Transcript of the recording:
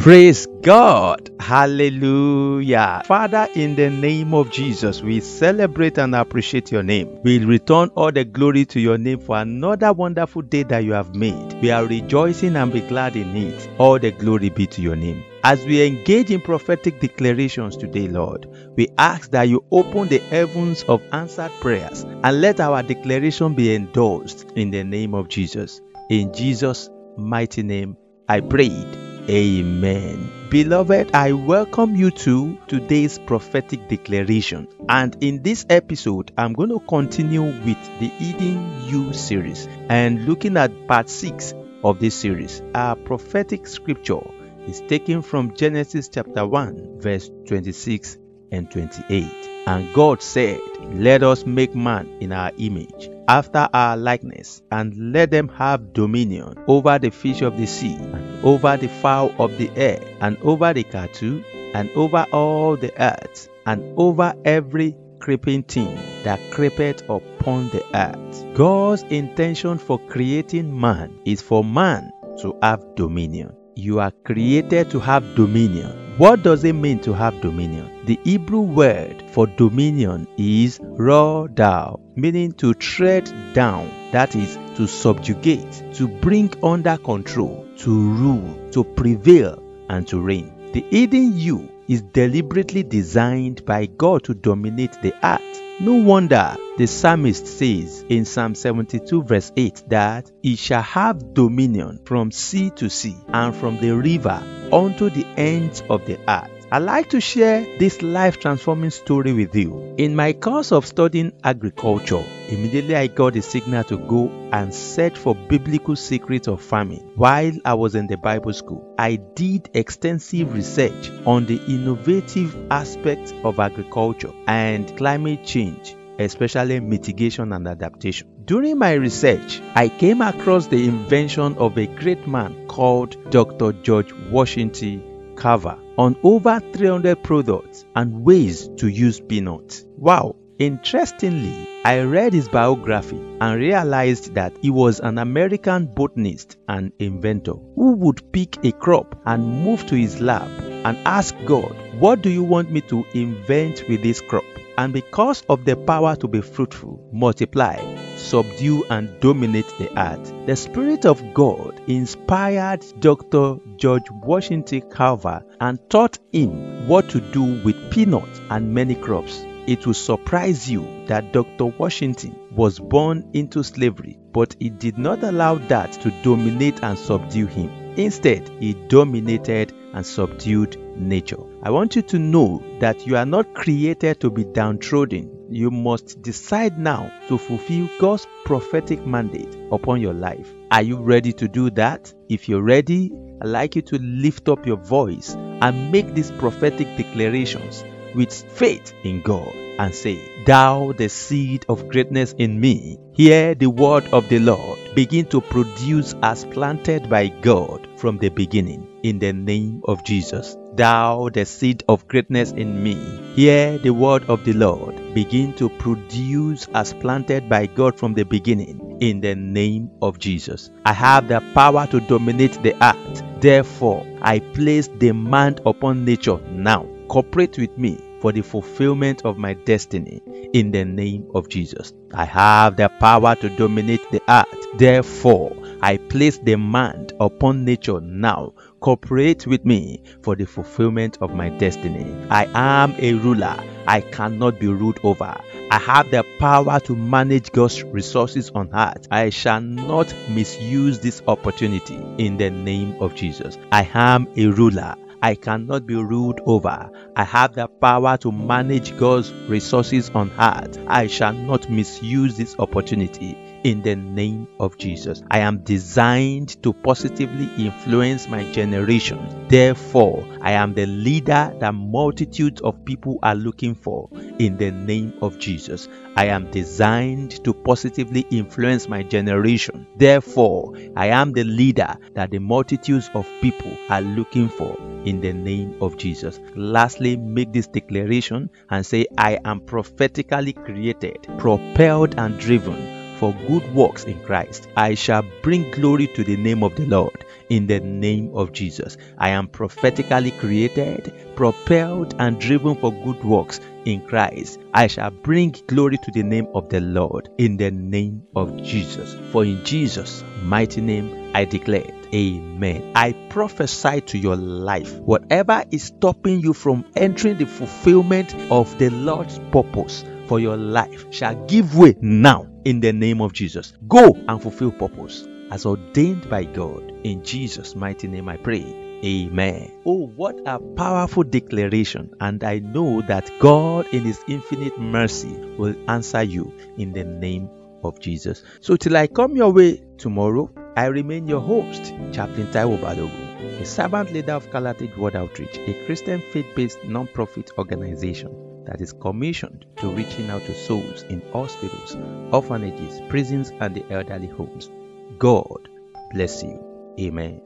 Praise God. Hallelujah. Father, in the name of Jesus, we celebrate and appreciate your name. We return all the glory to your name for another wonderful day that you have made. We are rejoicing and be glad in it. All the glory be to your name. As we engage in prophetic declarations today, Lord, we ask that you open the heavens of answered prayers and let our declaration be endorsed in the name of Jesus. In Jesus' mighty name, I prayed. Amen. Beloved, I welcome you to today's prophetic declaration. And in this episode, I'm going to continue with the Eden You series and looking at part 6 of this series. Our prophetic scripture is taken from Genesis chapter 1, verse 26 and 28. And God said, Let us make man in our image after our likeness, and let them have dominion over the fish of the sea, and over the fowl of the air, and over the cattle, and over all the earth, and over every creeping thing that creepeth upon the earth. God's intention for creating man is for man to have dominion. You are created to have dominion. What does it mean to have dominion? The Hebrew word for dominion is rodao, meaning to tread down, that is, to subjugate, to bring under control, to rule, to prevail, and to reign. The Eden you is deliberately designed by God to dominate the earth. No wonder the psalmist says in Psalm 72, verse 8, that he shall have dominion from sea to sea and from the river unto the ends of the earth. I like to share this life transforming story with you. In my course of studying agriculture, immediately I got a signal to go and search for biblical secrets of farming. While I was in the Bible school, I did extensive research on the innovative aspects of agriculture and climate change especially mitigation and adaptation. During my research, I came across the invention of a great man called Dr. George Washington Carver on over 300 products and ways to use peanuts. Wow! Interestingly, I read his biography and realized that he was an American botanist and inventor who would pick a crop and move to his lab and ask God, What do you want me to invent with this crop? And because of the power to be fruitful, multiply, subdue, and dominate the earth, the Spirit of God inspired Dr. George Washington Carver and taught him what to do with peanuts and many crops. It will surprise you that Dr. Washington was born into slavery, but he did not allow that to dominate and subdue him. Instead, he dominated and subdued nature. I want you to know that you are not created to be downtrodden. You must decide now to fulfill God's prophetic mandate upon your life. Are you ready to do that? If you're ready, I'd like you to lift up your voice and make these prophetic declarations with faith in God and say, Thou, the seed of greatness in me, hear the word of the Lord. Begin to produce as planted by God from the beginning. In the name of Jesus. Thou, the seed of greatness in me, hear the word of the Lord. Begin to produce as planted by God from the beginning. In the name of Jesus. I have the power to dominate the earth. Therefore, I place demand upon nature now. Cooperate with me for the fulfillment of my destiny in the name of Jesus. I have the power to dominate the earth. Therefore, I place demand upon nature now. Cooperate with me for the fulfillment of my destiny. I am a ruler. I cannot be ruled over. I have the power to manage God's resources on earth. I shall not misuse this opportunity in the name of Jesus. I am a ruler. I cannot be ruled over. I have the power to manage God's resources on earth. I shall not misuse this opportunity in the name of Jesus. I am designed to positively influence my generation. Therefore, I am the leader that multitudes of people are looking for in the name of Jesus. I am designed to positively influence my generation. Therefore, I am the leader that the multitudes of people are looking for in the name of Jesus. Lastly, make this declaration and say, I am prophetically created, propelled, and driven for good works in Christ. I shall bring glory to the name of the Lord in the name of Jesus. I am prophetically created, propelled, and driven for good works in Christ. I shall bring glory to the name of the Lord in the name of Jesus. For in Jesus' mighty name I declare. Amen. I prophesy to your life. Whatever is stopping you from entering the fulfillment of the Lord's purpose for your life shall give way now in the name of Jesus. Go and fulfill purpose as ordained by God. In Jesus' mighty name I pray. Amen. Oh, what a powerful declaration. And I know that God, in His infinite mercy, will answer you in the name of Jesus. So, till I come your way tomorrow, I remain your host, Chaplain Taiwo Balogun, a servant leader of Calatic World Outreach, a Christian faith based non profit organization that is commissioned to reaching out to souls in hospitals, orphanages, prisons, and the elderly homes. God bless you. Amen.